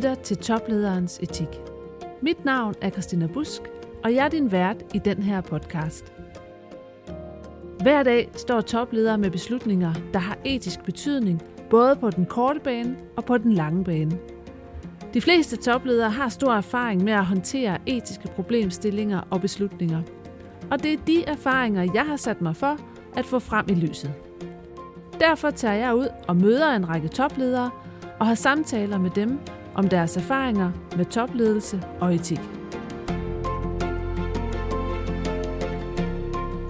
Lytter til Toplederens Etik. Mit navn er Christina Busk, og jeg er din vært i den her podcast. Hver dag står topledere med beslutninger, der har etisk betydning, både på den korte bane og på den lange bane. De fleste topledere har stor erfaring med at håndtere etiske problemstillinger og beslutninger. Og det er de erfaringer, jeg har sat mig for at få frem i lyset. Derfor tager jeg ud og møder en række topledere og har samtaler med dem om deres erfaringer med topledelse og etik.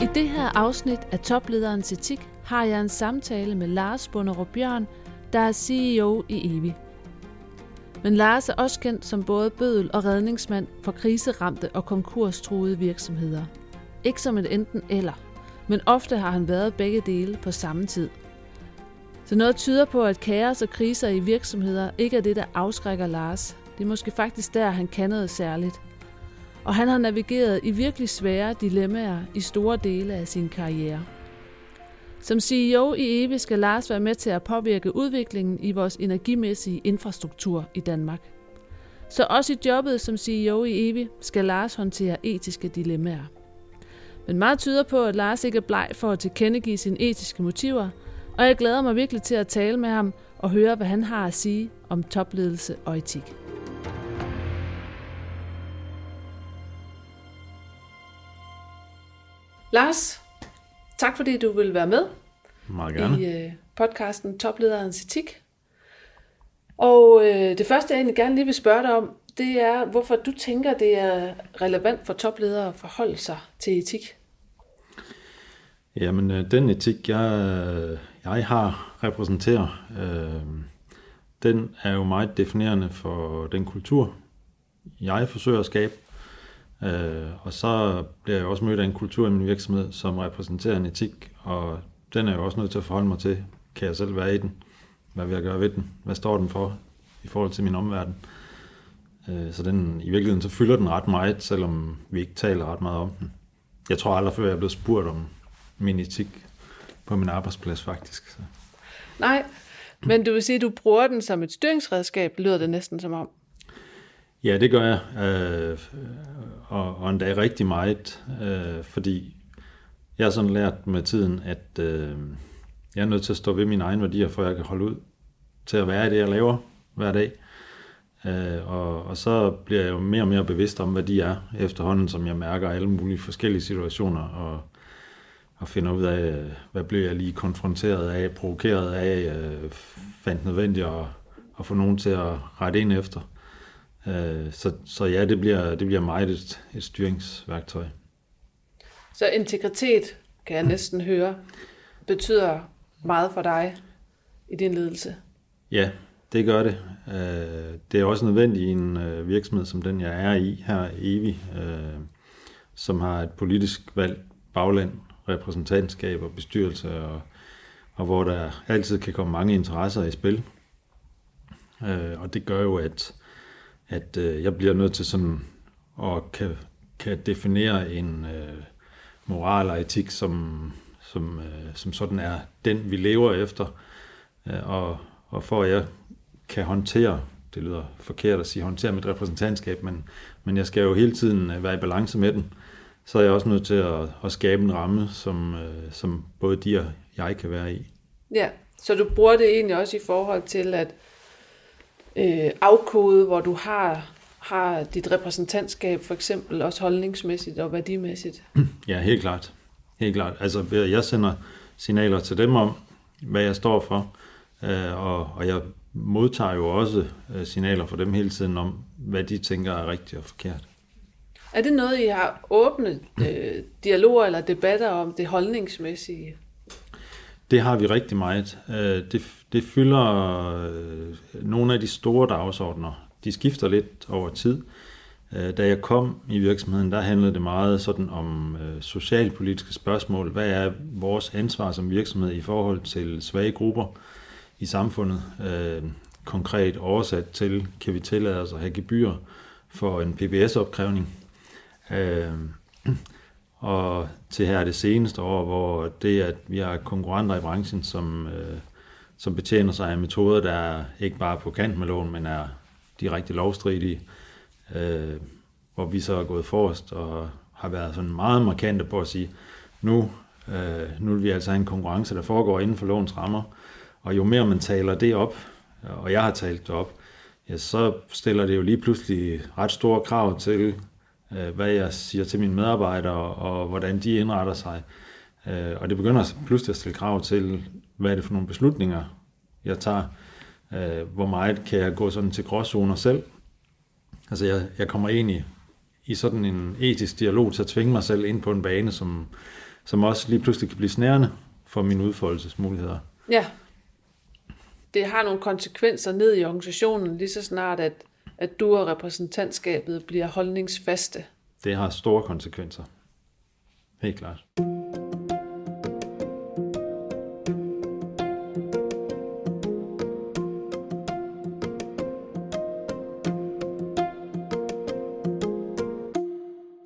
I det her afsnit af Toplederens Etik har jeg en samtale med Lars Bunderup Bjørn, der er CEO i Evi. Men Lars er også kendt som både bødel og redningsmand for kriseramte og konkurstruede virksomheder. Ikke som et enten eller, men ofte har han været begge dele på samme tid. Så noget tyder på, at kaos og kriser i virksomheder ikke er det, der afskrækker Lars. Det er måske faktisk der, han kan noget særligt. Og han har navigeret i virkelig svære dilemmaer i store dele af sin karriere. Som CEO i EVI skal Lars være med til at påvirke udviklingen i vores energimæssige infrastruktur i Danmark. Så også i jobbet som CEO i EVI skal Lars håndtere etiske dilemmaer. Men meget tyder på, at Lars ikke er bleg for at tilkendegive sine etiske motiver, og jeg glæder mig virkelig til at tale med ham og høre, hvad han har at sige om topledelse og etik. Lars, tak fordi du vil være med Meget gerne. i øh, podcasten Toplederens Etik. Og øh, det første, jeg egentlig gerne lige vil spørge dig om, det er, hvorfor du tænker, det er relevant for topledere at forholde sig til etik. Jamen, øh, den etik, jeg, jeg har repræsenterer, øh, den er jo meget definerende for den kultur, jeg forsøger at skabe. Øh, og så bliver jeg også mødt af en kultur i min virksomhed, som repræsenterer en etik, og den er jeg også nødt til at forholde mig til. Kan jeg selv være i den? Hvad vil jeg gøre ved den? Hvad står den for i forhold til min omverden? Øh, så den, i virkeligheden så fylder den ret meget, selvom vi ikke taler ret meget om den. Jeg tror aldrig før, jeg er blevet spurgt om min etik på min arbejdsplads faktisk. Så. Nej, men du vil sige, at du bruger den som et styringsredskab, lyder det næsten som om. Ja, det gør jeg, øh, og, og endda rigtig meget, øh, fordi jeg har sådan lært med tiden, at øh, jeg er nødt til at stå ved mine egne værdier, for jeg kan holde ud til at være i det, jeg laver hver dag. Øh, og, og så bliver jeg jo mere og mere bevidst om, hvad de er efterhånden, som jeg mærker alle mulige forskellige situationer, og, og finder ud af, hvad blev jeg lige konfronteret af, provokeret af, øh, fandt nødvendigt at, at få nogen til at rette ind efter. Øh, så, så ja, det bliver, det bliver meget et, et styringsværktøj. Så integritet, kan jeg næsten høre, betyder meget for dig i din ledelse. Ja, det gør det. Øh, det er også nødvendigt i en øh, virksomhed som den, jeg er i her, Evi, øh, som har et politisk valgt bagland, repræsentantskab og bestyrelse, og, og hvor der altid kan komme mange interesser i spil. Øh, og det gør jo, at, at øh, jeg bliver nødt til sådan at kan, kan definere en øh, moral og etik, som, som, som sådan er den, vi lever efter. Og, og for at jeg kan håndtere, det lyder forkert at sige håndtere mit repræsentantskab, men, men jeg skal jo hele tiden være i balance med den, så er jeg også nødt til at, at skabe en ramme, som, som både de og jeg kan være i. Ja, så du bruger det egentlig også i forhold til at øh, afkode, hvor du har, har dit repræsentantskab for eksempel også holdningsmæssigt og værdimæssigt? Ja, helt klart. Helt klart. Altså, jeg sender signaler til dem om, hvad jeg står for, og, og jeg modtager jo også signaler fra dem hele tiden om, hvad de tænker er rigtigt og forkert. Er det noget, I har åbne øh, dialoger eller debatter om det holdningsmæssige? Det har vi rigtig meget. Øh, det, det fylder øh, nogle af de store dagsordner. De skifter lidt over tid. Øh, da jeg kom i virksomheden, der handlede det meget sådan om socialpolitiske spørgsmål. Hvad er vores ansvar som virksomhed i forhold til svage grupper? i samfundet. Konkret oversat til, kan vi tillade os at have gebyr for en PBS-opkrævning. Øh, og til her det seneste år, hvor det, at vi har konkurrenter i branchen, som, øh, som betjener sig af metoder, der er ikke bare på kant med loven, men er direkte lovstridige, øh, hvor vi så er gået forrest og har været sådan meget markante på at sige, nu, øh, nu vil vi altså have en konkurrence, der foregår inden for lovens rammer, og jo mere man taler det op, og jeg har talt det op, ja, så stiller det jo lige pludselig ret store krav til, Øh, hvad jeg siger til mine medarbejdere, og hvordan de indretter sig. Øh, og det begynder pludselig at stille krav til, hvad er det for nogle beslutninger, jeg tager. Øh, hvor meget kan jeg gå sådan til gråzoner selv. Altså jeg, jeg kommer egentlig i, i sådan en etisk dialog til at tvinge mig selv ind på en bane, som, som også lige pludselig kan blive snærende for mine udfoldelsesmuligheder. Ja. Det har nogle konsekvenser ned i organisationen, lige så snart, at, at du og repræsentantskabet bliver holdningsfaste. Det har store konsekvenser. Helt klart.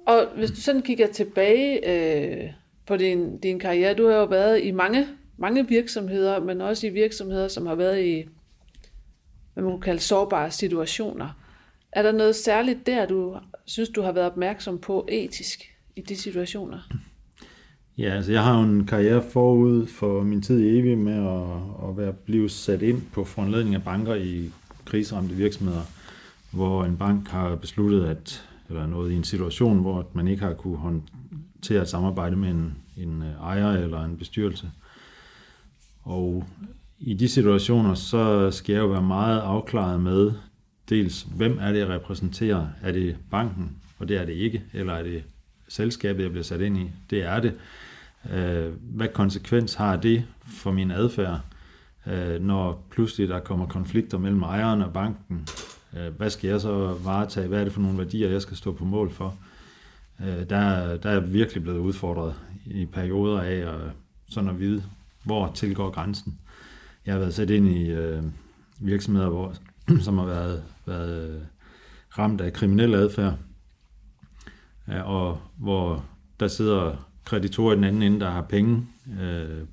Og hvis du sådan kigger tilbage øh, på din, din karriere, du har jo været i mange, mange virksomheder, men også i virksomheder, som har været i, hvad man kunne kalde sårbare situationer. Er der noget særligt der, du synes, du har været opmærksom på etisk i de situationer? Ja, altså jeg har jo en karriere forud for min tid i Evi med at, at være blevet sat ind på foranledning af banker i kriseramte virksomheder, hvor en bank har besluttet, at eller noget i en situation, hvor man ikke har kunne håndtere et samarbejde med en, en øh, ejer eller en bestyrelse. Og i de situationer, så skal jeg jo være meget afklaret med, dels hvem er det, jeg repræsenterer? Er det banken? Og det er det ikke. Eller er det selskabet, jeg bliver sat ind i? Det er det. Øh, hvad konsekvens har det for min adfærd, øh, når pludselig der kommer konflikter mellem ejeren og banken? Øh, hvad skal jeg så varetage? Hvad er det for nogle værdier, jeg skal stå på mål for? Øh, der, der er jeg virkelig blevet udfordret i perioder af at, sådan at vide, hvor tilgår grænsen. Jeg har været sat ind i øh, virksomheder, hvor, som har været, været øh, ramt af kriminel adfærd, og hvor der sidder kreditorer i den anden ende, der har penge, øh,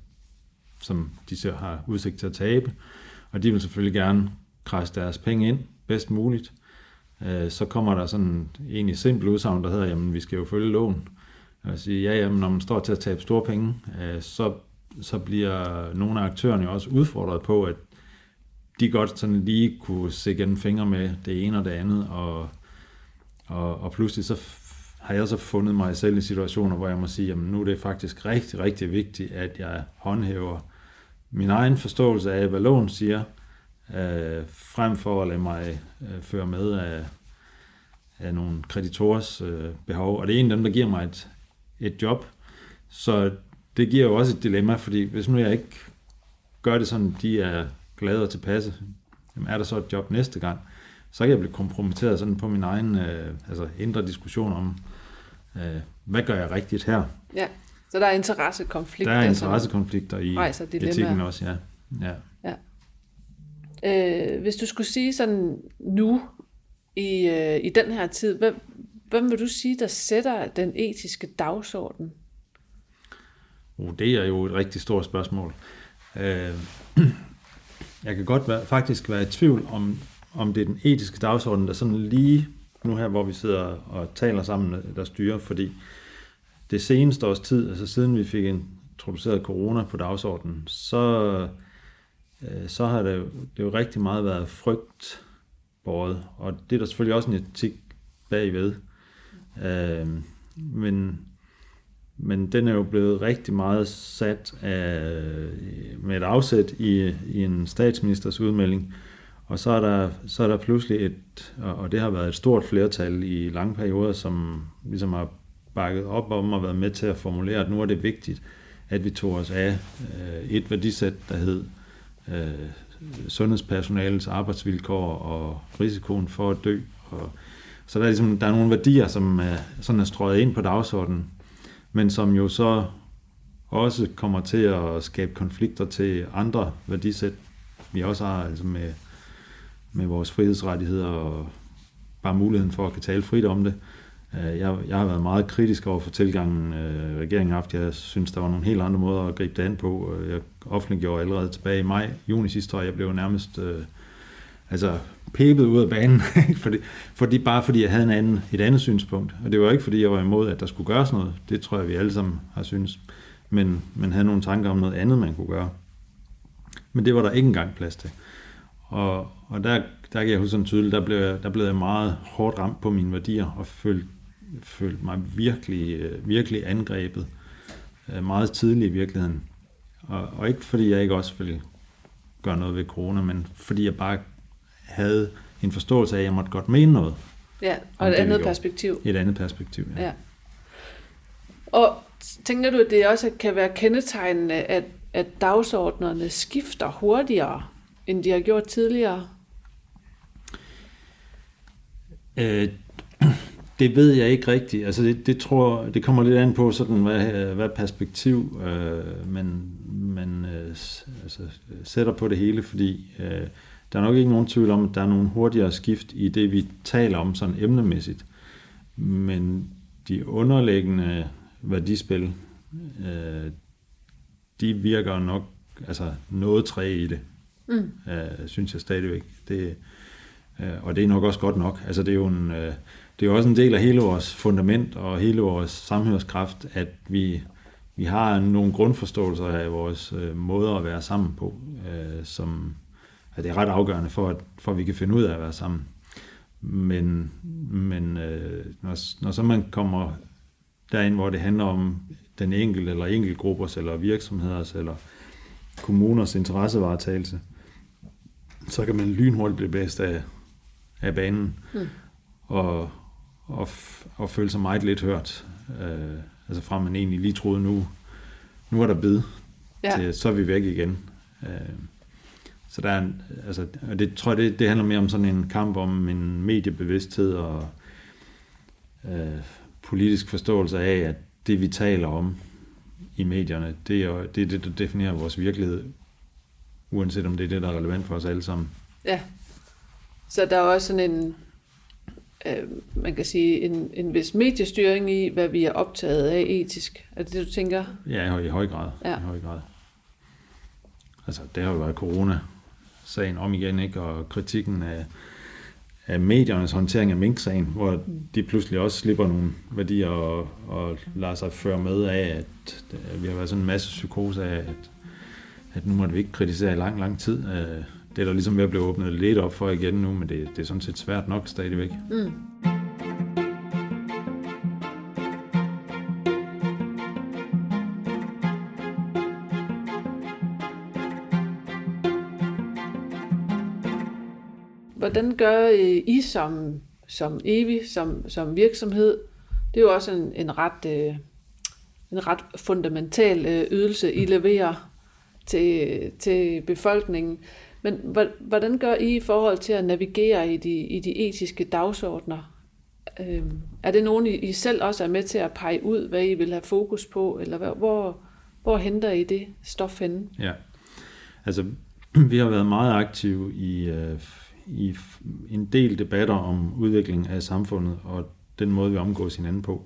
som de så har udsigt til at tabe, og de vil selvfølgelig gerne krasse deres penge ind, bedst muligt. Øh, så kommer der sådan en i simpel udsagn, der hedder, jamen vi skal jo følge loven. Og sige, ja, jamen, når man står til at tabe store penge, øh, så, så bliver nogle af aktørerne også udfordret på, at de godt sådan lige kunne se gennem fingre med det ene og det andet, og, og, og pludselig så har jeg så fundet mig selv i situationer, hvor jeg må sige, jamen nu er det faktisk rigtig, rigtig vigtigt, at jeg håndhæver min egen forståelse af, hvad loven siger, øh, frem for at lade mig øh, føre med af, af nogle kreditors øh, behov. Og det er en af dem, der giver mig et, et job. Så det giver jo også et dilemma, fordi hvis nu jeg ikke gør det sådan, de er glade og tilpasse, jamen er der så et job næste gang, så kan jeg blive kompromitteret sådan på min egen øh, altså indre diskussion om, øh, hvad gør jeg rigtigt her? Ja, så der er interessekonflikter. Der er interessekonflikter i etikken også, ja. ja. Øh, hvis du skulle sige sådan nu, i, øh, i den her tid, hvem, hvem vil du sige, der sætter den etiske dagsorden? Uh, det er jo et rigtig stort spørgsmål. Øh, jeg kan godt være, faktisk være i tvivl om, om det er den etiske dagsorden, der sådan lige nu her, hvor vi sidder og taler sammen, der styrer, fordi det seneste års tid, altså siden vi fik introduceret corona på dagsordenen, så øh, så har det, det jo rigtig meget været frygt båret, og det er der selvfølgelig også en etik bagved. Øh, men, men den er jo blevet rigtig meget sat af, øh, med et afsæt i, i en statsministers udmelding, og så er der, så er der pludselig et, og det har været et stort flertal i lange perioder, som ligesom har bakket op om og været med til at formulere, at nu er det vigtigt, at vi tog os af øh, et værdisæt, der hed øh, sundhedspersonalets arbejdsvilkår og risikoen for at dø. Og, så der er, ligesom, der er nogle værdier, som er, sådan er strøget ind på dagsordenen, men som jo så også kommer til at skabe konflikter til andre værdisæt, vi også har altså med, med vores frihedsrettigheder og bare muligheden for at kan tale frit om det. Øh, jeg, jeg har været meget kritisk over for tilgangen, øh, regeringen har haft. Jeg synes, der var nogle helt andre måder at gribe det an på. Øh, jeg offentliggjorde allerede tilbage i maj, juni sidste år, jeg blev nærmest øh, altså pebet ud af banen, fordi, fordi, bare fordi jeg havde en anden, et andet synspunkt. Og det var ikke fordi, jeg var imod, at der skulle gøres noget. Det tror jeg, vi alle sammen har synes. Men man havde nogle tanker om noget andet, man kunne gøre. Men det var der ikke engang plads til. Og, og der, der kan jeg huske sådan tydeligt, der blev, jeg, der blev jeg meget hårdt ramt på mine værdier, og følte, følte mig virkelig, øh, virkelig angrebet øh, meget tidligt i virkeligheden. Og, og ikke fordi jeg ikke også ville gøre noget ved corona, men fordi jeg bare havde en forståelse af, at jeg måtte godt mene noget. Ja, og et andet perspektiv. Et andet perspektiv, ja. ja. Og tænker du, at det også kan være kendetegnende, at, at dagsordnerne skifter hurtigere, end de har gjort tidligere? Øh, det ved jeg ikke rigtigt. Altså det, det tror det kommer lidt an på sådan hvad, hvad perspektiv øh, man, man øh, altså, sætter på det hele, fordi øh, der er nok ikke nogen tvivl om, at der er nogle hurtigere skift i det, vi taler om sådan emnemæssigt. Men de underliggende værdispil, øh, de virker nok altså noget træ i det, mm. øh, synes jeg stadigvæk. Det, øh, og det er nok også godt nok. Altså det er jo en, øh, det er jo også en del af hele vores fundament og hele vores samhørskraft, at vi, vi har nogle grundforståelser af vores øh, måder at være sammen på, øh, som at det er ret afgørende for, at, for at vi kan finde ud af at være sammen. Men, men øh, når, når så man kommer derind, hvor det handler om den enkelte eller enkeltgruppers eller virksomheders eller kommuners interessevaretagelse, så kan man lynhurtigt blive bedst af, af banen mm. og, og, og føle sig meget lidt hørt. Øh, altså fra man egentlig lige troede, nu, nu er der bid, ja. til, så er vi væk igen. Øh, så der er en, altså, og det tror jeg, det, det handler mere om sådan en kamp om en mediebevidsthed og øh, politisk forståelse af, at det vi taler om i medierne, det er det, er det der definerer vores virkelighed, uanset om det er det, der er relevant for os alle sammen. Ja, så der er også sådan en, øh, man kan sige, en, en vis mediestyring i, hvad vi er optaget af etisk. Er det det, du tænker? Ja, i høj grad. Ja. I høj grad. Altså, det har jo været corona sagen om igen, ikke? og kritikken af, af mediernes håndtering af Mink-sagen, hvor de pludselig også slipper nogle værdier og, og lader sig føre med af, at, at vi har været sådan en masse psykose af, at, at nu må vi ikke kritisere i lang, lang tid. Øh, det er der ligesom ved at blive åbnet lidt op for igen nu, men det, det er sådan set svært nok stadigvæk. Mm. Hvordan gør øh, I som, som Evi, som, som virksomhed? Det er jo også en, en, ret, øh, en ret fundamental øh, ydelse, I leverer til, til befolkningen. Men hvordan gør I i forhold til at navigere i de, i de etiske dagsordner? Øh, er det nogen, I selv også er med til at pege ud, hvad I vil have fokus på, eller hvor, hvor henter I det stof henne? Ja, altså vi har været meget aktive i øh, i en del debatter om udvikling af samfundet og den måde, vi omgås hinanden på.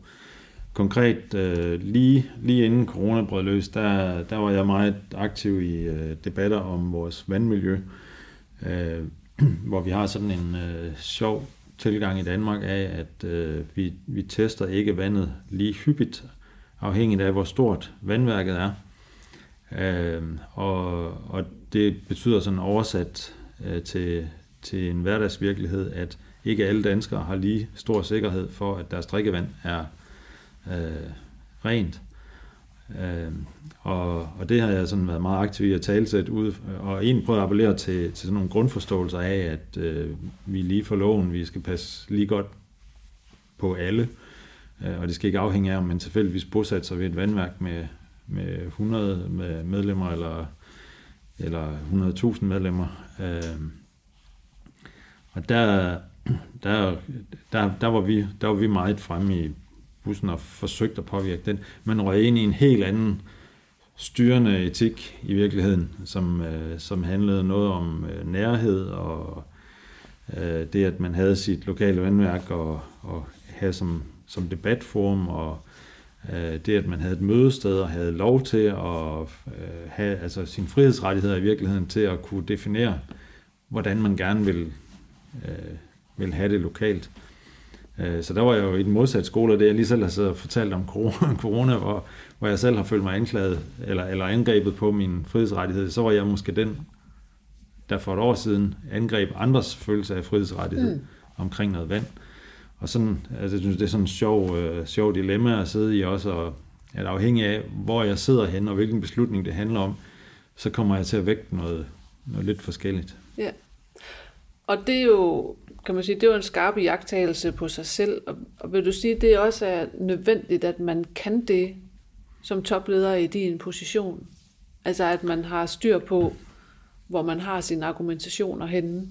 Konkret, øh, lige, lige inden corona brød løs, der, der var jeg meget aktiv i øh, debatter om vores vandmiljø, øh, hvor vi har sådan en øh, sjov tilgang i Danmark af, at øh, vi, vi tester ikke vandet lige hyppigt, afhængigt af, hvor stort vandværket er. Øh, og, og det betyder sådan oversat øh, til, til en hverdagsvirkelighed, at ikke alle danskere har lige stor sikkerhed for, at deres drikkevand er øh, rent. Øh, og, og det har jeg sådan været meget aktiv i at talsætte ud, og egentlig prøve at appellere til, til sådan nogle grundforståelser af, at øh, vi lige for loven, vi skal passe lige godt på alle, øh, og det skal ikke afhænge af, om man tilfældigvis bosætter sig ved et vandværk med, med 100 medlemmer eller, eller 100.000 medlemmer. Øh, og der, der, der, der, var vi, der var vi meget fremme i bussen og forsøgte at påvirke den. Man røg ind i en helt anden styrende etik i virkeligheden, som, øh, som handlede noget om øh, nærhed og øh, det, at man havde sit lokale vandværk og, og have som, som debatforum og øh, det, at man havde et mødested og havde lov til at øh, have altså, sine frihedsrettigheder i virkeligheden til at kunne definere, hvordan man gerne vil øh, vil have det lokalt. Øh, så der var jeg jo i den modsatte skole, og det jeg lige selv har siddet og fortalt om corona, hvor, hvor jeg selv har følt mig anklaget eller, eller angrebet på min frihedsrettighed, så var jeg måske den, der for et år siden angreb andres følelse af frihedsrettighed mm. omkring noget vand. Og sådan, altså, jeg synes, det er sådan en sjov, øh, sjov dilemma at sidde i også, og at afhængig af, hvor jeg sidder hen, og hvilken beslutning det handler om, så kommer jeg til at vægte noget, noget lidt forskelligt. Ja. Og det er jo, kan man sige, det er jo en skarp jagttagelse på sig selv. Og, og vil du sige, det også er nødvendigt, at man kan det som topleder i din position? Altså at man har styr på, hvor man har sine argumentationer henne,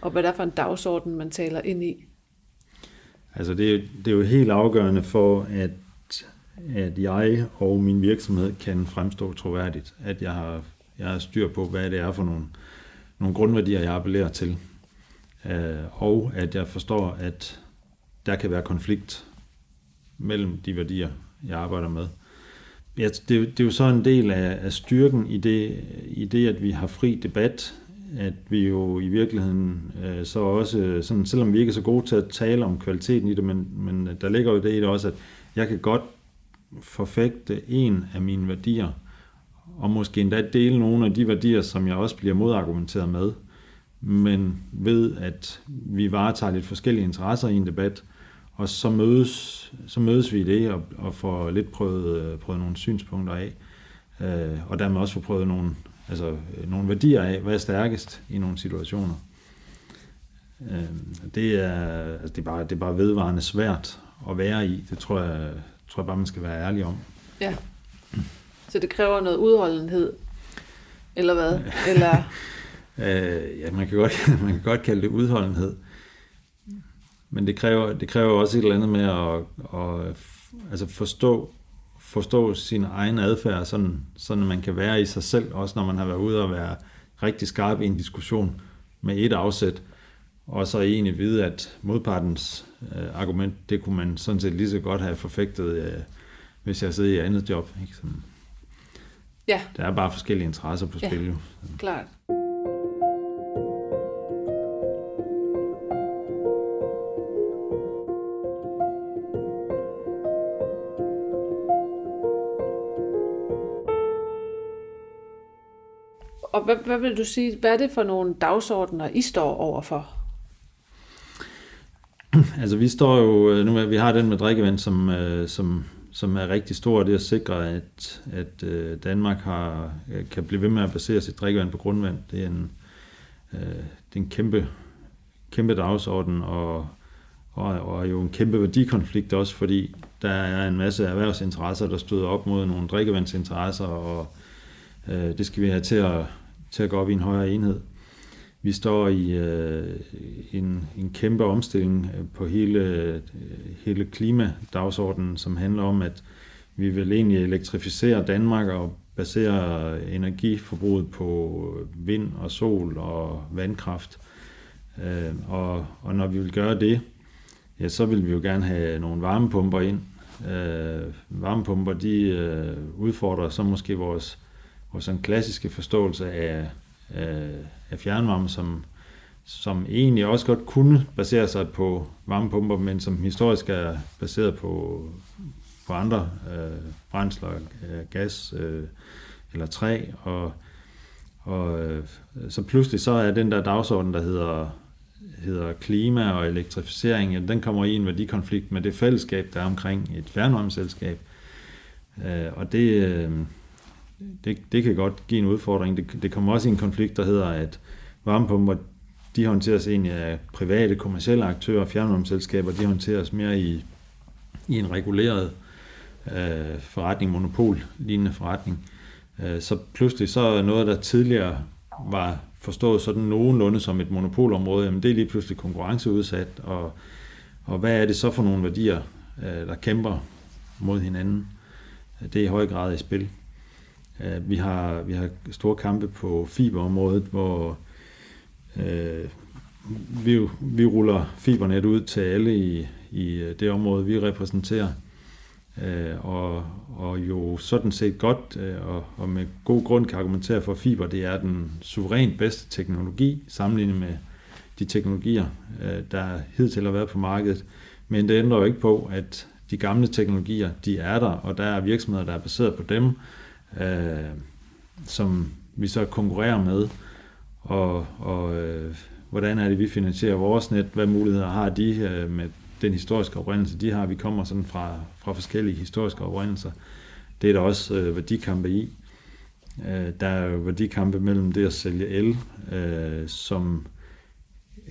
og hvad der er for en dagsorden, man taler ind i? Altså det, er, det er jo helt afgørende for, at, at jeg og min virksomhed kan fremstå troværdigt. At jeg har, jeg har styr på, hvad det er for nogle, nogle grundværdier, jeg appellerer til. Øh, og at jeg forstår, at der kan være konflikt mellem de værdier, jeg arbejder med. Ja, det, det er jo så en del af, af styrken i det, i det, at vi har fri debat, at vi jo i virkeligheden øh, så også, sådan, selvom vi ikke er så gode til at tale om kvaliteten i det, men, men der ligger jo det i det også, at jeg kan godt forfægte en af mine værdier, og måske endda dele nogle af de værdier, som jeg også bliver modargumenteret med, men ved, at vi varetager lidt forskellige interesser i en debat, og så mødes, så mødes vi i det og, og får lidt prøvet, øh, prøvet nogle synspunkter af, øh, og dermed også få prøvet nogle, altså, øh, nogle værdier af, hvad er stærkest i nogle situationer. Øh, det, er, altså, det, er bare, det er bare vedvarende svært at være i. Det tror jeg, tror jeg bare, man skal være ærlig om. Ja. Så det kræver noget udholdenhed, eller hvad? Eller øh, ja, man kan, godt, man kan godt kalde det udholdenhed. Men det kræver, det kræver også et eller andet med at, at altså forstå, forstå sin egen adfærd, sådan, sådan man kan være i sig selv, også når man har været ude og være rigtig skarp i en diskussion med et afsæt, og så egentlig vide, at modpartens øh, argument, det kunne man sådan set lige så godt have forfægtet, øh, hvis jeg sidder i andet job. Ikke? Sådan. Ja. Der er bare forskellige interesser på spil. Ja, jo. klart. Hvad, hvad vil du sige, hvad er det for nogle dagsordner, I står overfor? Altså vi står jo, øh, nu vi har den med drikkevand, som, øh, som, som er rigtig stor, det er at sikre, at, at øh, Danmark har, kan blive ved med at basere sit drikkevand på grundvand. Det er en, det er en kæmpe, kæmpe dagsorden, og, og, og jo en kæmpe værdikonflikt også, fordi der er en masse erhvervsinteresser, der støder op mod nogle drikkevandsinteresser, og øh, det skal vi have til at, til at gå op i en højere enhed. Vi står i øh, en, en kæmpe omstilling øh, på hele, øh, hele klimadagsordenen, som handler om, at vi vil egentlig elektrificere Danmark og basere energiforbruget på øh, vind og sol og vandkraft. Øh, og, og når vi vil gøre det, ja, så vil vi jo gerne have nogle varmepumper ind. Øh, varmepumper, de øh, udfordrer så måske vores vores sådan klassiske forståelse af, af, af fjernvarme, som, som egentlig også godt kunne basere sig på varmepumper, men som historisk er baseret på, på andre øh, brændsler, øh, gas øh, eller træ, og, og øh, så pludselig så er den der dagsorden, der hedder, hedder klima og elektrificering, ja, den kommer i en værdikonflikt med det fællesskab, der er omkring et fjernvarmeselskab. Øh, og det, øh, det, det kan godt give en udfordring. Det, det kommer også i en konflikt, der hedder, at varmepumper, de håndteres egentlig af private, kommersielle aktører, fjernvarmeselskaber, de håndteres mere i, i en reguleret øh, forretning, monopol-lignende forretning. Øh, så pludselig så er noget, der tidligere var forstået sådan nogenlunde som et monopolområde, jamen det er lige pludselig konkurrenceudsat, og, og hvad er det så for nogle værdier, øh, der kæmper mod hinanden? Det er i høj grad i spil. Øh, vi har, vi har store kampe på fiberområdet, hvor øh, vi, vi ruller fibernet ud til alle i, i øh, det område, vi repræsenterer. Øh, og, og jo sådan set godt øh, og, og med god grund kan argumentere for, at fiber det er den suverænt bedste teknologi sammenlignet med de teknologier, øh, der hidtil har været på markedet. Men det ændrer jo ikke på, at de gamle teknologier, de er der, og der er virksomheder, der er baseret på dem, øh, som vi så konkurrerer med. Og, og øh, hvordan er det, vi finansierer vores net? Hvad muligheder har de øh, med den historiske oprindelse, de har? Vi kommer sådan fra, fra forskellige historiske oprindelser. Det er der også øh, værdikampe i. Øh, der er jo værdikampe mellem det at sælge el, øh, som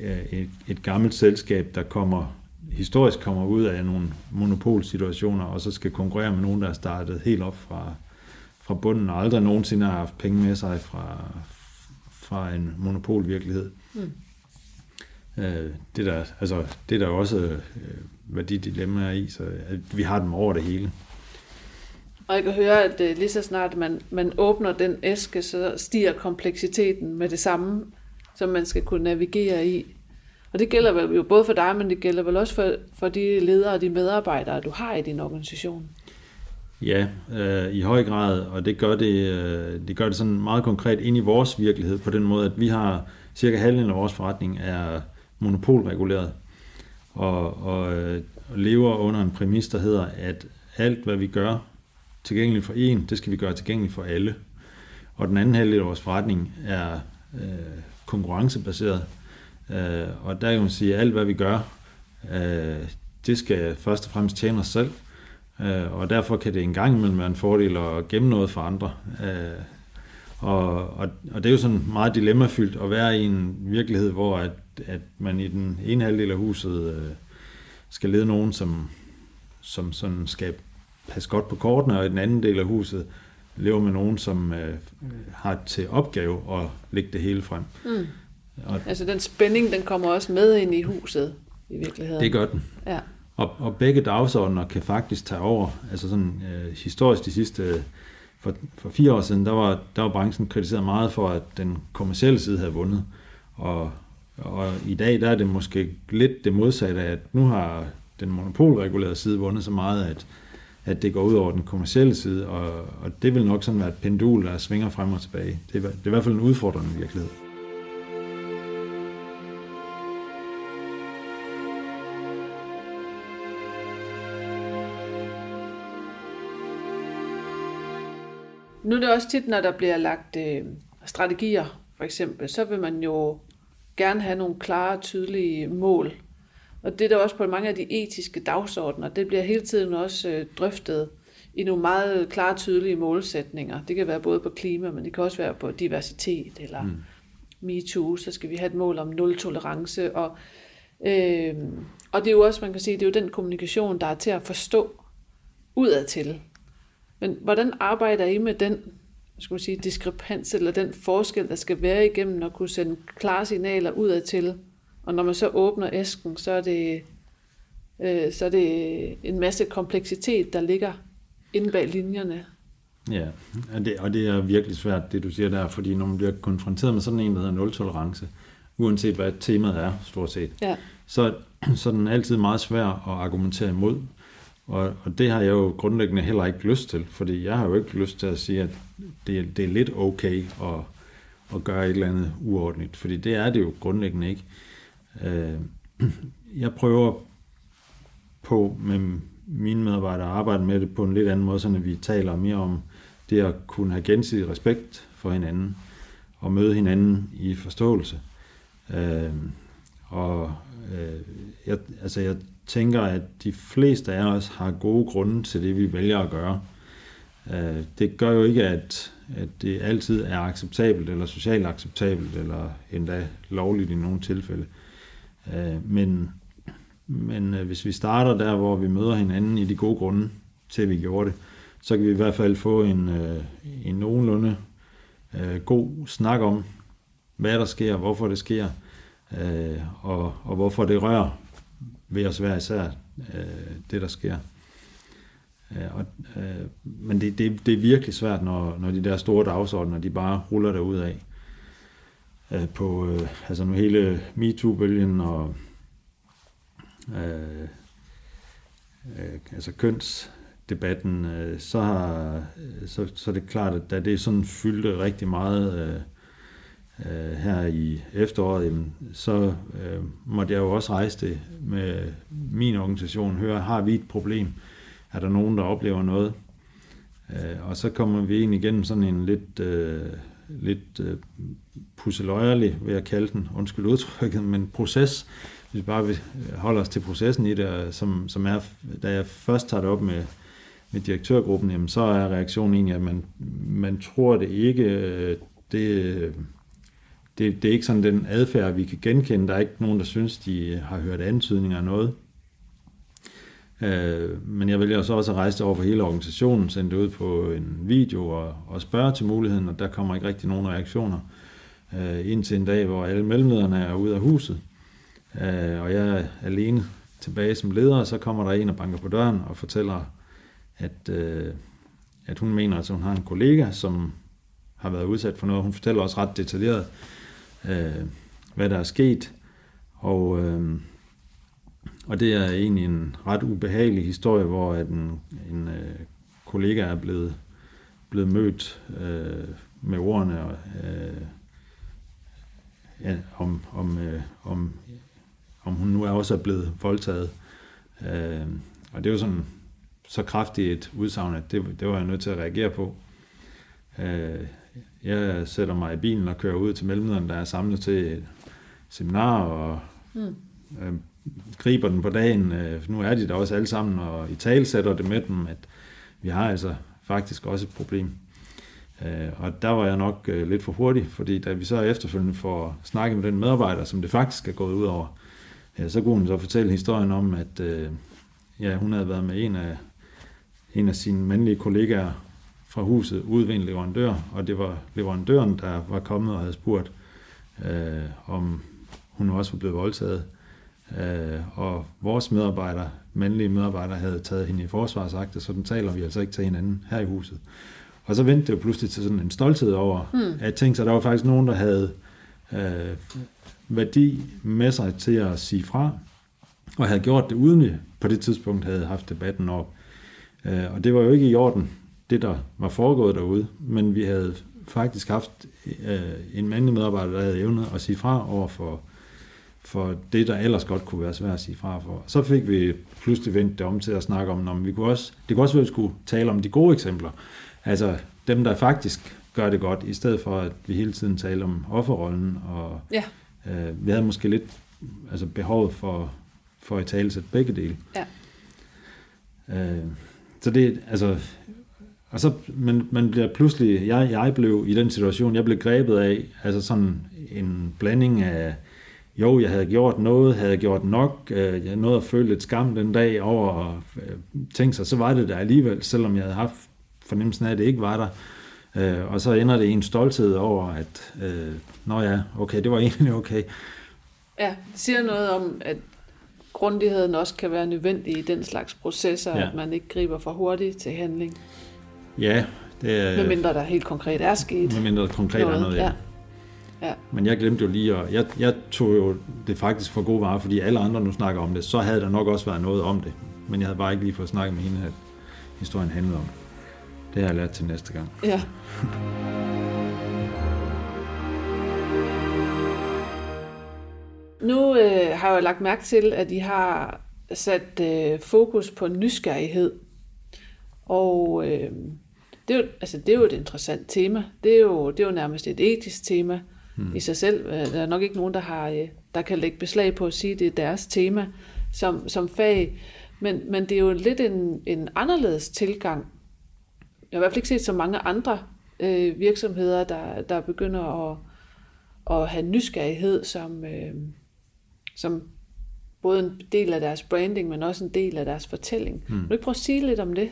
øh, et, et gammelt selskab, der kommer historisk kommer ud af nogle monopolsituationer, og så skal konkurrere med nogen, der er startet helt op fra, fra bunden, og aldrig nogensinde har haft penge med sig fra, fra en monopolvirkelighed. Mm. Øh, det, der, altså, det der også øh, hvad de dilemmaer i, så at vi har dem over det hele. Og jeg kan høre, at øh, lige så snart man, man åbner den æske, så stiger kompleksiteten med det samme, som man skal kunne navigere i. Og det gælder vel jo både for dig, men det gælder vel også for, for de ledere og de medarbejdere, du har i din organisation. Ja, øh, i høj grad, og det gør det, øh, det gør det sådan meget konkret ind i vores virkelighed på den måde, at vi har cirka halvdelen af vores forretning er monopolreguleret. Og, og, øh, lever under en præmis, der hedder, at alt hvad vi gør tilgængeligt for en, det skal vi gøre tilgængeligt for alle. Og den anden halvdel af vores forretning er øh, konkurrencebaseret, øh, og der kan man sige, at alt hvad vi gør, øh, det skal først og fremmest tjene os selv, øh, og derfor kan det en gang imellem være en fordel at gemme noget for andre. Øh, og, og, og det er jo sådan meget dilemmafyldt at være i en virkelighed, hvor at, at man i den ene halvdel af huset øh, skal lede nogen, som, som sådan skal passe godt på kortene, og i den anden del af huset lever med nogen, som øh, har til opgave at lægge det hele frem. Mm. Og, altså den spænding, den kommer også med ind i huset i virkeligheden. Det gør den. Ja. Og, og begge dagsordner kan faktisk tage over. Altså sådan øh, historisk de sidste øh, for, for fire år siden, der var, der var branchen kritiseret meget for, at den kommercielle side havde vundet. Og, og i dag, der er det måske lidt det modsatte at nu har den monopolregulerede side vundet så meget, at, at det går ud over den kommercielle side, og, og det vil nok sådan være et pendul, der svinger frem og tilbage. Det er, det er i hvert fald en udfordrende virkelighed. Nu er det også tit, når der bliver lagt øh, strategier, for eksempel, så vil man jo gerne have nogle klare, tydelige mål. Og det er der også på mange af de etiske dagsordner. Det bliver hele tiden også øh, drøftet i nogle meget klare, tydelige målsætninger. Det kan være både på klima, men det kan også være på diversitet eller mm. MeToo. Så skal vi have et mål om nul tolerance. Og, øh, og det er jo også, man kan sige, det er jo den kommunikation, der er til at forstå udadtil. Men hvordan arbejder I med den skal man sige, diskrepans, eller den forskel, der skal være igennem at kunne sende klare signaler udad til, og når man så åbner æsken, så er det, øh, så er det en masse kompleksitet, der ligger inde bag linjerne. Ja, og det, og det er virkelig svært, det du siger der, fordi når man bliver konfronteret med sådan en, der hedder nul-tolerance, uanset hvad temaet er, stort set, ja. så, så er den altid meget svær at argumentere imod. Og, og det har jeg jo grundlæggende heller ikke lyst til, fordi jeg har jo ikke lyst til at sige, at det, det er lidt okay at, at gøre et eller andet uordentligt, fordi det er det jo grundlæggende ikke. Øh, jeg prøver på med mine medarbejdere at arbejde med det på en lidt anden måde, så vi taler mere om det at kunne have gensidig respekt for hinanden og møde hinanden i forståelse. Øh, og øh, jeg, altså jeg tænker, at de fleste af os har gode grunde til det, vi vælger at gøre. Øh, det gør jo ikke, at, at det altid er acceptabelt, eller socialt acceptabelt, eller endda lovligt i nogle tilfælde. Øh, men men øh, hvis vi starter der, hvor vi møder hinanden i de gode grunde til, at vi gjorde det, så kan vi i hvert fald få en, en nogenlunde god snak om, hvad der sker, hvorfor det sker, og, og hvorfor det rører ved os hver især, øh, det der sker. Øh, og, øh, men det, det, det er virkelig svært, når, når de der store dagsordner, de bare ruller derud af. Øh, på øh, altså nu hele MeToo-bølgen og øh, øh, altså kønsdebatten, øh, så, har, så, så er det klart, at da det sådan fyldte rigtig meget, øh, øh, her i efteråret, jamen, så øh, måtte jeg jo også rejse det med min organisation, høre, har vi et problem? Er der nogen, der oplever noget? Øh, og så kommer vi ind igennem sådan en lidt, øh, lidt øh, pusseløjerlig, vil jeg kalde den, undskyld udtrykket, men proces, hvis vi bare holder os til processen i det, som, som er, da jeg først tager det op med, med direktørgruppen, jamen, så er reaktionen egentlig, at man, man tror det ikke, øh, det, øh, det, det er ikke sådan den adfærd, vi kan genkende. Der er ikke nogen, der synes, de har hørt antydninger af noget. Øh, men jeg vælger så også at rejse det over for hele organisationen, sende det ud på en video og, og spørge til muligheden, og der kommer ikke rigtig nogen reaktioner. Øh, indtil en dag, hvor alle mellemlederne er ude af huset, øh, og jeg er alene tilbage som leder, og så kommer der en og banker på døren og fortæller, at, øh, at hun mener, at hun har en kollega, som har været udsat for noget. Hun fortæller også ret detaljeret, Øh, hvad der er sket, og... Øh, og det er egentlig en ret ubehagelig historie, hvor at en, en øh, kollega er blevet, blevet mødt øh, med ordene øh, ja, om, om, øh, om, om hun nu er også er blevet voldtaget. Øh, og det er jo sådan så kraftigt et udsagn, at det, det var jeg nødt til at reagere på. Øh, jeg sætter mig i bilen og kører ud til mellemlederne, der er samlet til et seminar, og mm. øh, griber den på dagen. Øh, nu er de der også alle sammen, og i tale sætter det med dem, at vi har altså faktisk også et problem. Øh, og der var jeg nok øh, lidt for hurtig, fordi da vi så efterfølgende får snakket med den medarbejder, som det faktisk er gået ud over, så kunne hun så fortælle historien om, at ja, hun havde været med en af, en af sine mandlige kollegaer fra huset ude ved en leverandør, og det var leverandøren, der var kommet og havde spurgt, øh, om hun også var blevet voldtaget. Øh, og vores medarbejdere, mandlige medarbejdere, havde taget hende i forsvarsakte, så den taler vi altså ikke til hinanden her i huset. Og så vendte det jo pludselig til sådan en stolthed over, mm. at tænkte, at der var faktisk nogen, der havde øh, værdi med sig til at sige fra, og havde gjort det uden på det tidspunkt havde haft debatten op. Øh, og det var jo ikke i orden, det der var foregået derude, men vi havde faktisk haft øh, en mandlig medarbejder, der havde evnet at sige fra over for for det, der ellers godt kunne være svært at sige fra for. Så fik vi pludselig vendt det om til at snakke om, om vi kunne også, det kunne også være, at vi skulle tale om de gode eksempler. Altså dem, der faktisk gør det godt, i stedet for, at vi hele tiden taler om offerrollen. Og, ja. øh, vi havde måske lidt altså, behovet for, for at tale sig begge dele. Ja. Øh, så det, altså, og så, men man bliver pludselig, jeg, jeg blev i den situation, jeg blev grebet af, altså sådan en blanding af, jo, jeg havde gjort noget, havde gjort nok, øh, jeg nåede at føle lidt skam den dag over at øh, tænke sig, så var det der alligevel, selvom jeg havde haft fornemmelsen af, at det ikke var der. Øh, og så ender det i en stolthed over, at øh, nå ja, okay, det var egentlig okay. Ja, det siger noget om, at grundigheden også kan være nødvendig i den slags processer, ja. at man ikke griber for hurtigt til handling. Ja, det er... Medmindre der helt konkret er sket Medmindre der konkret noget, er noget, ja. ja. Men jeg glemte jo lige, at jeg, jeg tog jo det faktisk for god vare, fordi alle andre nu snakker om det, så havde der nok også været noget om det. Men jeg havde bare ikke lige fået snakket med hende, at historien handlede om. Det har jeg lært til næste gang. Ja. nu øh, har jeg lagt mærke til, at I har sat øh, fokus på nysgerrighed. Og øh, det, er jo, altså, det er jo et interessant tema. Det er jo, det er jo nærmest et etisk tema hmm. i sig selv. Øh, der er nok ikke nogen, der, har, øh, der kan lægge beslag på at sige, at det er deres tema som, som fag. Men, men det er jo lidt en, en anderledes tilgang. Jeg har i hvert fald ikke set så mange andre øh, virksomheder, der, der begynder at, at have nysgerrighed som, øh, som både en del af deres branding, men også en del af deres fortælling. Hmm. Vil du ikke prøve at sige lidt om det?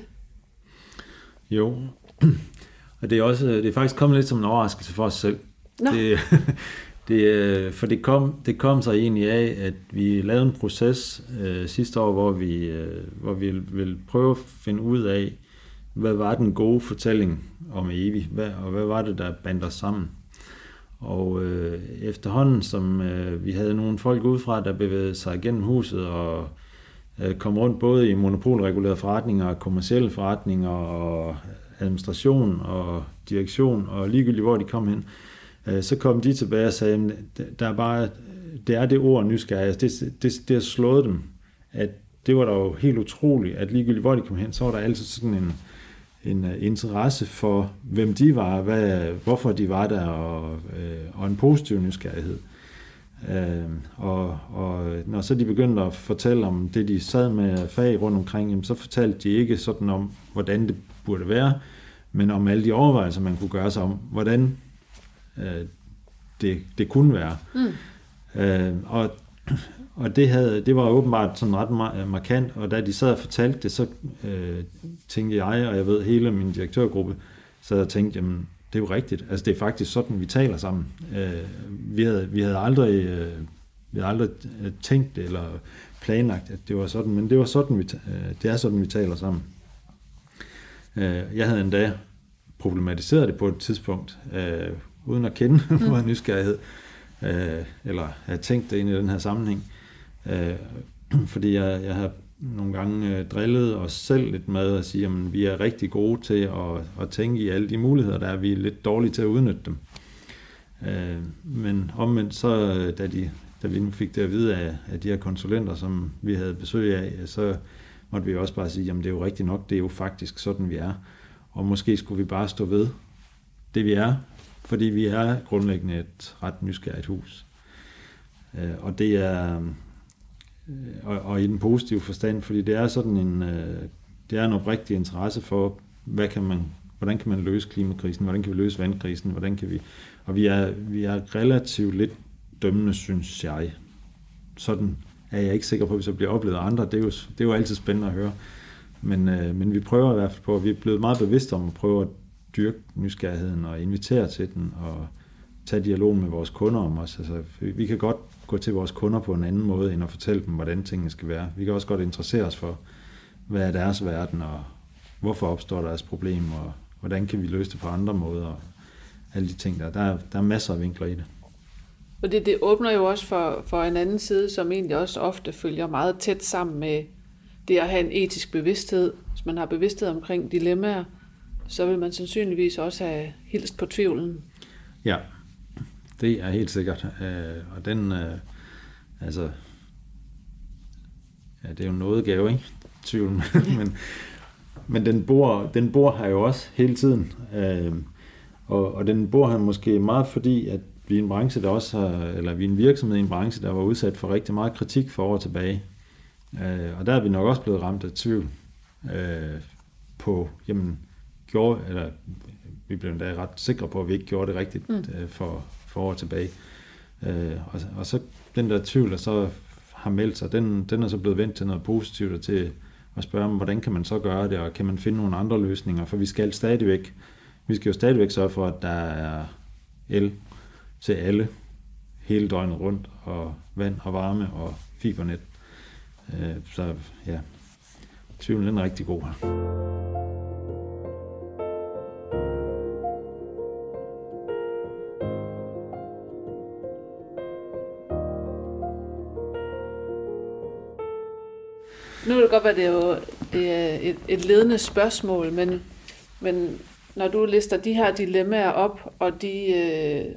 Jo, og det er, også, det er faktisk kommet lidt som en overraskelse for os selv. Nå. Det, det, øh, for det kom, det kom sig egentlig af, at vi lavede en proces øh, sidste år, hvor vi, øh, hvor vi ville prøve at finde ud af, hvad var den gode fortælling om Evi, hvad, og hvad var det, der bandt os sammen. Og øh, efterhånden, som øh, vi havde nogle folk udefra, der bevægede sig igennem huset og øh, kom rundt både i monopolregulerede forretninger, kommersielle forretninger og administration og direktion, og ligegyldigt hvor de kom hen, Øh, så kom de tilbage og sagde, at der er bare, det er det ord nysgerrige, Altså, det, det, det har slået dem, at det var da jo helt utroligt, at ligegyldigt hvor de kom hen, så var der altid sådan en, en øh, interesse for, hvem de var, hvad, hvorfor de var der, og, øh, og en positiv nysgerrighed. Øh, og, og når så de begyndte at fortælle om det, de sad med fag rundt omkring, jamen, så fortalte de ikke sådan om, hvordan det burde være, men om alle de overvejelser, man kunne gøre sig om, hvordan øh, det, det kunne være. Mm. Øh, og og det, havde, det var åbenbart sådan ret markant, og da de sad og fortalte det, så øh, tænkte jeg, og jeg ved hele min direktørgruppe, så jeg tænkte, jamen, det er jo rigtigt. Altså, det er faktisk sådan, vi taler sammen. Øh, vi, havde, vi havde aldrig, øh, vi havde aldrig øh, tænkt eller planlagt, at det var sådan, men det var sådan, vi, øh, det er sådan, vi taler sammen. Øh, jeg havde endda problematiseret det på et tidspunkt, øh, uden at kende mm. nysgerrighed, øh, eller have tænkt det ind i den her sammenhæng. Øh, fordi jeg, jeg har nogle gange øh, drillet os selv lidt med at sige, at vi er rigtig gode til at, at tænke i alle de muligheder, der er. Vi er lidt dårlige til at udnytte dem. Øh, men omvendt så, øh, da, de, da vi nu fik det at vide af, af de her konsulenter, som vi havde besøg af, så måtte vi også bare sige, jamen det er jo rigtigt nok, det er jo faktisk sådan, vi er. Og måske skulle vi bare stå ved det, vi er, fordi vi er grundlæggende et ret nysgerrigt hus. Øh, og det er, øh, og, og i den positive forstand, fordi det er sådan en, øh, det er en oprigtig interesse for, hvad kan man, hvordan kan man løse klimakrisen, hvordan kan vi løse vandkrisen, hvordan kan vi, og vi er, vi er relativt lidt dømmende, synes jeg. Sådan er jeg ikke sikker på, hvis jeg bliver oplevet af andre. Det er jo, det er jo altid spændende at høre. Men, øh, men vi prøver i hvert fald på, at vi er blevet meget bevidste om at prøve at dyrke nysgerrigheden og invitere til den og tage dialog med vores kunder om os. Altså, vi kan godt gå til vores kunder på en anden måde, end at fortælle dem, hvordan tingene skal være. Vi kan også godt interessere os for, hvad er deres verden, og hvorfor opstår deres problem, og hvordan kan vi løse det på andre måder, og alle de ting der. Der er, der er masser af vinkler i det. Og det, det åbner jo også for, for en anden side, som egentlig også ofte følger meget tæt sammen med det at have en etisk bevidsthed. Hvis man har bevidsthed omkring dilemmaer, så vil man sandsynligvis også have hilst på tvivlen. Ja, det er helt sikkert. Øh, og den, øh, altså, ja, det er jo noget gave, ikke? Tvivlen. men, men den bor, den bor her jo også hele tiden. Øh, og, og den bor her måske meget fordi, at vi er en branche, der også har, eller vi er en virksomhed i en branche, der var udsat for rigtig meget kritik for år tilbage. Øh, og der er vi nok også blevet ramt af tvivl øh, på, jamen, gjorde, eller vi blev endda ret sikre på, at vi ikke gjorde det rigtigt mm. øh, for, for år tilbage. Øh, og, og så den der tvivl, der så har meldt sig, den, den er så blevet vendt til noget positivt og til at spørge om, hvordan kan man så gøre det, og kan man finde nogle andre løsninger, for vi skal stadigvæk, vi skal jo stadigvæk sørge for, at der er el til alle hele døgnet rundt, og vand og varme og fibernet. Øh, så ja, tvivlen er rigtig god her. Nu vil det godt være, det er jo det er et, et ledende spørgsmål, men, men når du lister de her dilemmaer op, og de øh,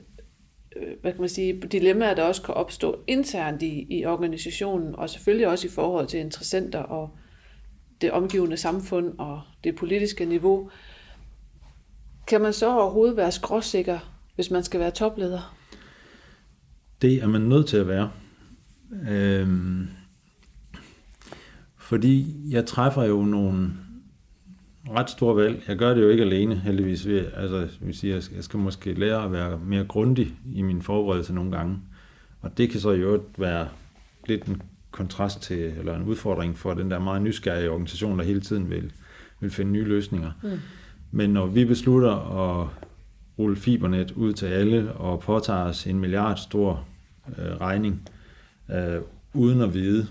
hvad kan man sige, dilemmaer, der også kan opstå internt i, i organisationen, og selvfølgelig også i forhold til interessenter og det omgivende samfund og det politiske niveau, kan man så overhovedet være skråsikker, hvis man skal være topleder? Det er man nødt til at være. Øhm fordi jeg træffer jo nogle ret store valg. Jeg gør det jo ikke alene, heldigvis. Altså, vil sige, jeg skal måske lære at være mere grundig i min forberedelse nogle gange. Og det kan så jo være lidt en kontrast til, eller en udfordring for den der meget nysgerrige organisation, der hele tiden vil, vil finde nye løsninger. Mm. Men når vi beslutter at rulle fibernet ud til alle og påtager os en milliard stor øh, regning, øh, uden at vide,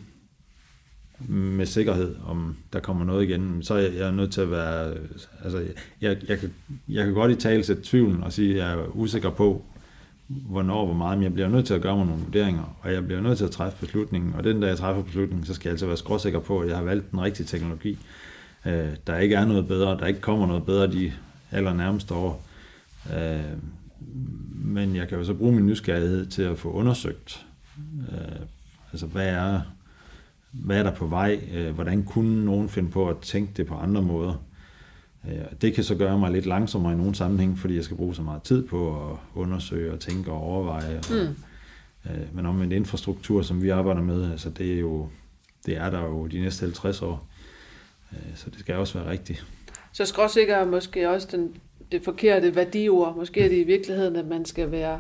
med sikkerhed, om der kommer noget igen, så er jeg, jeg er nødt til at være, altså jeg, jeg, kan, jeg kan godt i tale sætte tvivlen og sige, at jeg er usikker på, hvornår, hvor meget, men jeg bliver nødt til at gøre mig nogle vurderinger, og jeg bliver nødt til at træffe beslutningen, og den dag jeg træffer beslutningen, så skal jeg altså være skråsikker på, at jeg har valgt den rigtige teknologi. Øh, der ikke er noget bedre, der ikke kommer noget bedre de allernærmeste år. Øh, men jeg kan jo så bruge min nysgerrighed til at få undersøgt, øh, altså hvad er, hvad er der på vej, øh, hvordan kunne nogen finde på at tænke det på andre måder. Øh, det kan så gøre mig lidt langsommere i nogle sammenhæng, fordi jeg skal bruge så meget tid på at undersøge og tænke og overveje. Mm. Øh, men om en infrastruktur, som vi arbejder med, altså det er jo det er der jo de næste 50 år. Så det skal også være rigtigt. Så skråsikker er måske også den, det forkerte værdiord. Måske er det i virkeligheden, at man skal være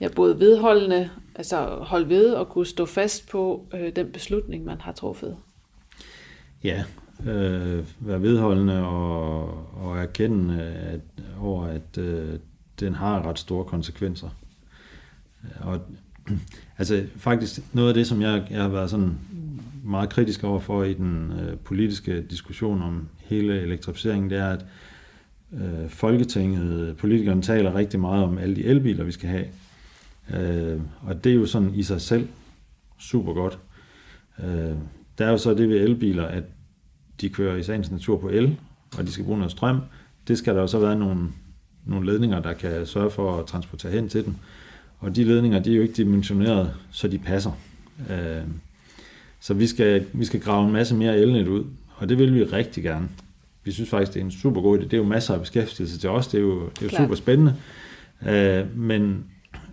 ja, både vedholdende, altså holde ved og kunne stå fast på øh, den beslutning, man har truffet. Ja, øh, være vedholdende og, og erkende at, over, at øh, den har ret store konsekvenser. Og altså faktisk noget af det, som jeg, jeg har været sådan meget kritisk overfor i den øh, politiske diskussion om hele elektrificeringen, det er, at øh, Folketinget, politikerne taler rigtig meget om alle de elbiler, vi skal have. Øh, og det er jo sådan i sig selv super godt. Øh, der er jo så det ved elbiler, at de kører i sagens natur på el, og de skal bruge noget strøm. Det skal der jo så være nogle, nogle ledninger, der kan sørge for at transportere hen til dem. Og de ledninger, de er jo ikke dimensioneret, så de passer. Øh, så vi skal, vi skal grave en masse mere elnet ud, og det vil vi rigtig gerne. Vi synes faktisk, det er en super god idé. Det er jo masser af beskæftigelse til os, det er jo, det er jo super spændende. Øh, men,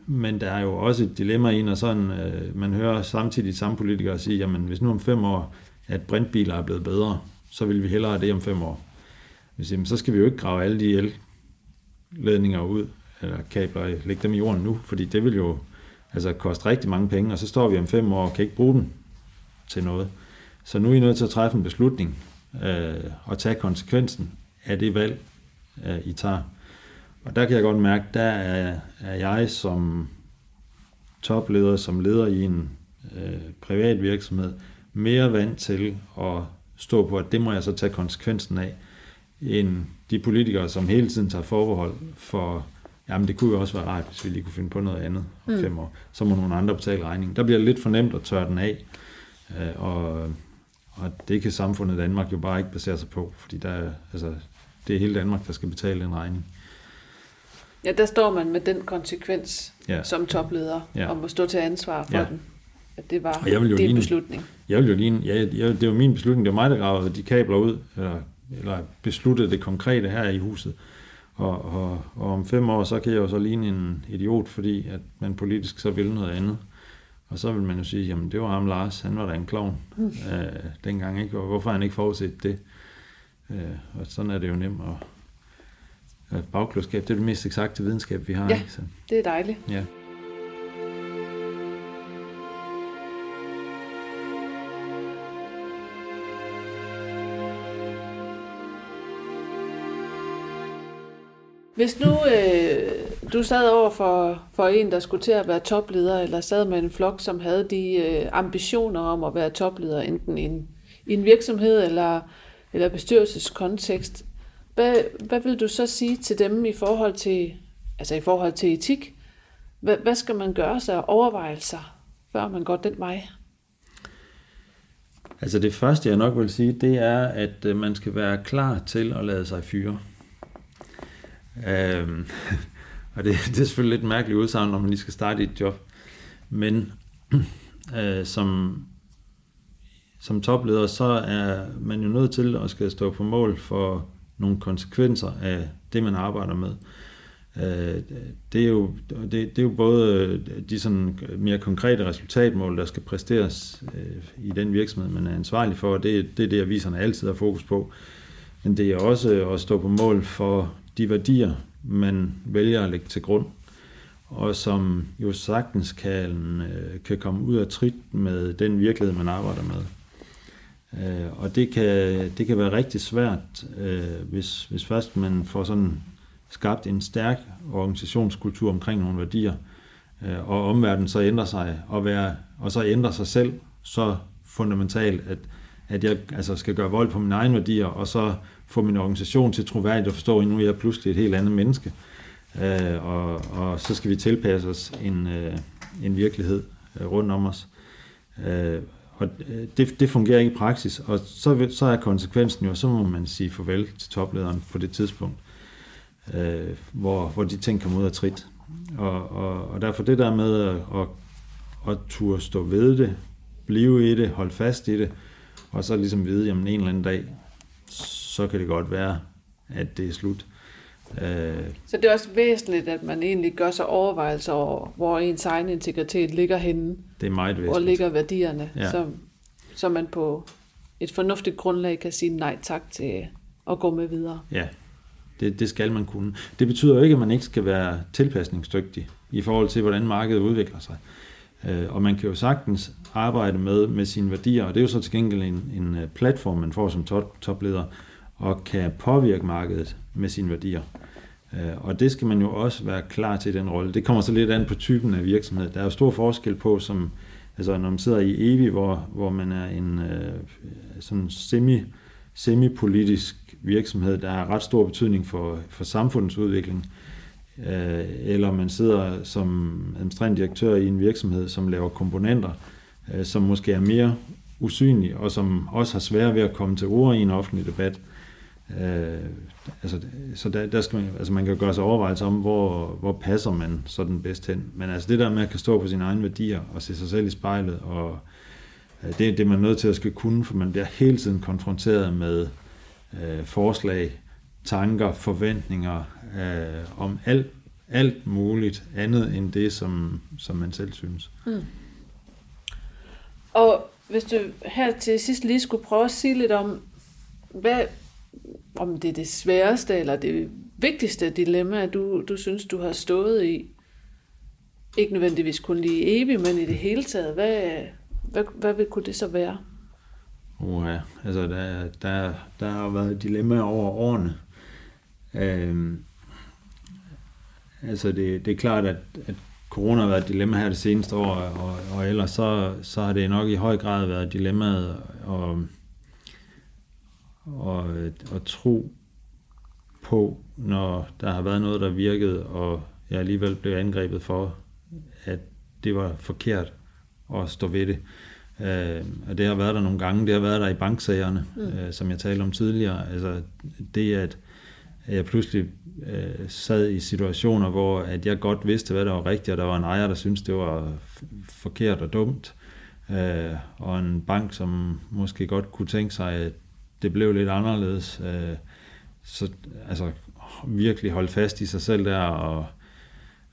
men der er jo også et dilemma i, når sådan, øh, man hører samtidig samme politikere sige, jamen hvis nu om fem år, at brintbiler er blevet bedre, så vil vi hellere have det om fem år. Hvis, jamen, så skal vi jo ikke grave alle de elledninger ud, eller kabler, lægge dem i jorden nu, fordi det vil jo altså koste rigtig mange penge, og så står vi om fem år og kan ikke bruge den til noget. Så nu er I nødt til at træffe en beslutning øh, og tage konsekvensen af det valg, øh, I tager. Og der kan jeg godt mærke, der er, er jeg som topleder, som leder i en øh, privat virksomhed, mere vant til at stå på, at det må jeg så tage konsekvensen af, end de politikere, som hele tiden tager forbehold for, jamen det kunne jo også være rart, hvis vi lige kunne finde på noget andet om mm. fem år. Så må nogle andre betale regningen. Der bliver det lidt for nemt at tørre den af. Øh, og, og det kan samfundet Danmark jo bare ikke basere sig på, fordi der, altså, det er hele Danmark, der skal betale den regning. Ja, der står man med den konsekvens ja. som topleder, ja. om at stå til ansvar for ja. den. At det var jeg vil jo din ligne, beslutning. Jeg vil jo ligne, ja, jeg, det var min beslutning, det var mig, der gravede de kabler ud, eller, eller besluttede det konkrete her i huset. Og, og, og om fem år, så kan jeg jo så ligne en idiot, fordi at man politisk så vil noget andet. Og så vil man jo sige, jamen det var ham Lars, han var da en klovn mm. øh, dengang, ikke? og hvorfor har han ikke forudset det? Øh, og sådan er det jo nemt at bagklodskab, det er det mest eksakte videnskab, vi har. Ja, ikke? Så, det er dejligt. Ja. Hvis nu øh, du sad over for, for en, der skulle til at være topleder, eller sad med en flok, som havde de øh, ambitioner om at være topleder, enten i en, i en virksomhed eller, eller bestyrelseskontekst, hvad, hvad vil du så sige til dem i forhold til, altså i forhold til etik? Hvad, hvad skal man gøre sig overvejelser, før man går den vej? Altså det første, jeg nok vil sige, det er, at øh, man skal være klar til at lade sig fyre. Øhm, og det, det er selvfølgelig lidt mærkeligt udsagn, når man lige skal starte et job. Men øh, som, som topleder, så er man jo nødt til at skal stå på mål for nogle konsekvenser af det, man arbejder med. Øh, det, er jo, det, det er jo både øh, de sådan mere konkrete resultatmål, der skal præsteres øh, i den virksomhed, man er ansvarlig for, og det, det er det, aviserne altid har fokus på. Men det er også at stå på mål for de værdier, man vælger at lægge til grund, og som jo sagtens kan, kan komme ud af trit med den virkelighed, man arbejder med. Øh, og det kan, det kan være rigtig svært, øh, hvis, hvis først man får sådan skabt en stærk organisationskultur omkring nogle værdier, øh, og omverdenen så ændrer sig, og, være, og så ændrer sig selv så fundamentalt, at, at jeg altså skal gøre vold på mine egne værdier, og så få min organisation til troværdigt at forstå, at nu er jeg pludselig et helt andet menneske. Øh, og, og så skal vi tilpasse os en, øh, en virkelighed øh, rundt om os. Øh, og øh, det, det fungerer ikke i praksis, og så, så er konsekvensen jo, så må man sige farvel til toplederen på det tidspunkt. øh, hvor, hvor de ting kommer ud af trit. Og, og, og derfor det der med at, at, at turde stå ved det, blive i det, holde fast i det, og så ligesom vide, jamen en eller anden dag, så kan det godt være, at det er slut. Øh, så det er også væsentligt, at man egentlig gør sig overvejelser over, hvor ens egen integritet ligger henne. Det er meget væsentligt. Hvor ligger værdierne, ja. så, så man på et fornuftigt grundlag kan sige nej tak til at gå med videre. Ja, det, det skal man kunne. Det betyder jo ikke, at man ikke skal være tilpasningsdygtig i forhold til, hvordan markedet udvikler sig. Øh, og man kan jo sagtens arbejde med, med sine værdier, og det er jo så til gengæld en, en øh, platform, man får som top, topleder, og kan påvirke markedet med sine værdier. Øh, og det skal man jo også være klar til den rolle. Det kommer så lidt an på typen af virksomhed. Der er jo stor forskel på, som, altså når man sidder i EVI, hvor, hvor man er en øh, sådan semi, semi-politisk virksomhed, der har ret stor betydning for, for samfundets udvikling, øh, eller man sidder som administrerende direktør i en virksomhed, som laver komponenter, øh, som måske er mere usynlige, og som også har svært ved at komme til ord i en offentlig debat. Øh, altså, så der, der skal man, altså man kan jo gøre sig overvejelser om, hvor, hvor passer man sådan bedst hen. Men altså det der med at kan stå på sine egne værdier og se sig selv i spejlet, og øh, det, det er man nødt til at skal kunne, for man bliver hele tiden konfronteret med øh, forslag, tanker, forventninger øh, om alt, alt muligt andet end det, som, som man selv synes. Mm. Og hvis du her til sidst lige skulle prøve at sige lidt om, hvad, om det er det sværeste eller det vigtigste dilemma, du, du synes, du har stået i, ikke nødvendigvis kun lige evigt, men i det hele taget, hvad, hvad, hvad vil kunne det så være? Uh, altså der, der, der har været dilemmaer over årene. Øhm, altså det, det er klart, at, at corona har været et dilemma her det seneste år, og, og ellers så, så har det nok i høj grad været dilemmaet og, og, og tro på, når der har været noget, der virkede, og jeg alligevel blev angrebet for, at det var forkert at stå ved det. Øh, og det har været der nogle gange, det har været der i banksagerne, mm. øh, som jeg talte om tidligere. Altså det, at jeg pludselig øh, sad i situationer, hvor at jeg godt vidste, hvad der var rigtigt, og der var en ejer, der syntes, det var forkert og dumt, øh, og en bank, som måske godt kunne tænke sig, at det blev lidt anderledes. Øh, så altså virkelig holde fast i sig selv der, og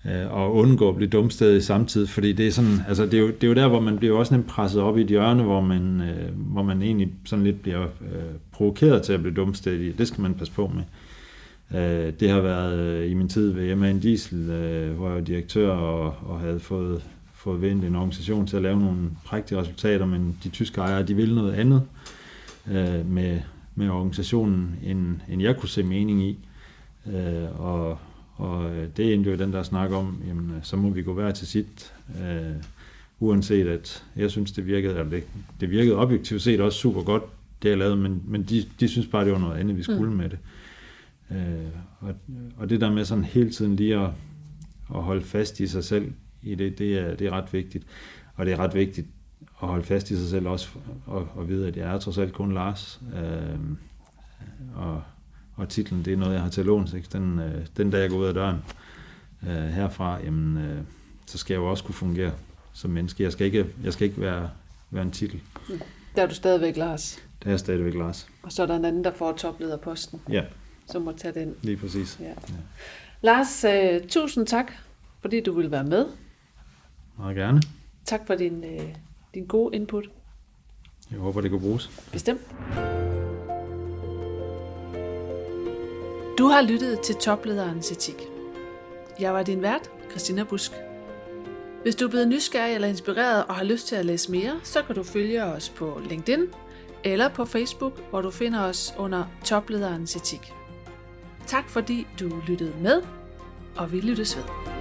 øh, og undgå at blive dumsted i samtidig, fordi det er sådan, altså det er, jo, det er jo der, hvor man bliver også nemt presset op i et hjørne, hvor man, øh, hvor man egentlig sådan lidt bliver øh, provokeret til at blive dumsted Det skal man passe på med. Øh, det har været øh, i min tid ved MAN Diesel, øh, hvor jeg var direktør og, og havde fået, fået vendt en organisation til at lave nogle prægtige resultater, men de tyske ejere, de ville noget andet øh, med, med organisationen, end, end jeg kunne se mening i. Øh, og og øh, det endte jo den der snak om, jamen, øh, så må vi gå hver til sit, øh, uanset at jeg synes, det virkede, eller det, det virkede objektivt set også super godt, det jeg lavede, men, men de, de synes bare, det var noget andet, vi skulle mm. med det. Øh, og, og det der med sådan hele tiden lige at, at holde fast i sig selv i det, det er, det er ret vigtigt. Og det er ret vigtigt at holde fast i sig selv også, og, og vide, at jeg er trods alt kun Lars. Øh, og og titlen det er noget, jeg har til låns. Ikke? Den, øh, den dag jeg går ud af døren øh, herfra, jamen, øh, så skal jeg jo også kunne fungere som menneske. Jeg skal ikke, jeg skal ikke være, være en titel. Der er du stadigvæk Lars. Der er jeg stadigvæk Lars. Og så er der en anden, der får toplederposten. Ja. Som må tage den. Lige præcis. Ja. Ja. Lars, øh, tusind tak, fordi du vil være med. Meget gerne. Tak for din, øh, din gode input. Jeg håber, det kan bruges. Bestemt. Du har lyttet til Toplederens Etik. Jeg var din vært, Christina Busk. Hvis du er blevet nysgerrig eller inspireret og har lyst til at læse mere, så kan du følge os på LinkedIn eller på Facebook, hvor du finder os under Toplederens Etik. Tak fordi du lyttede med, og vi lyttes ved.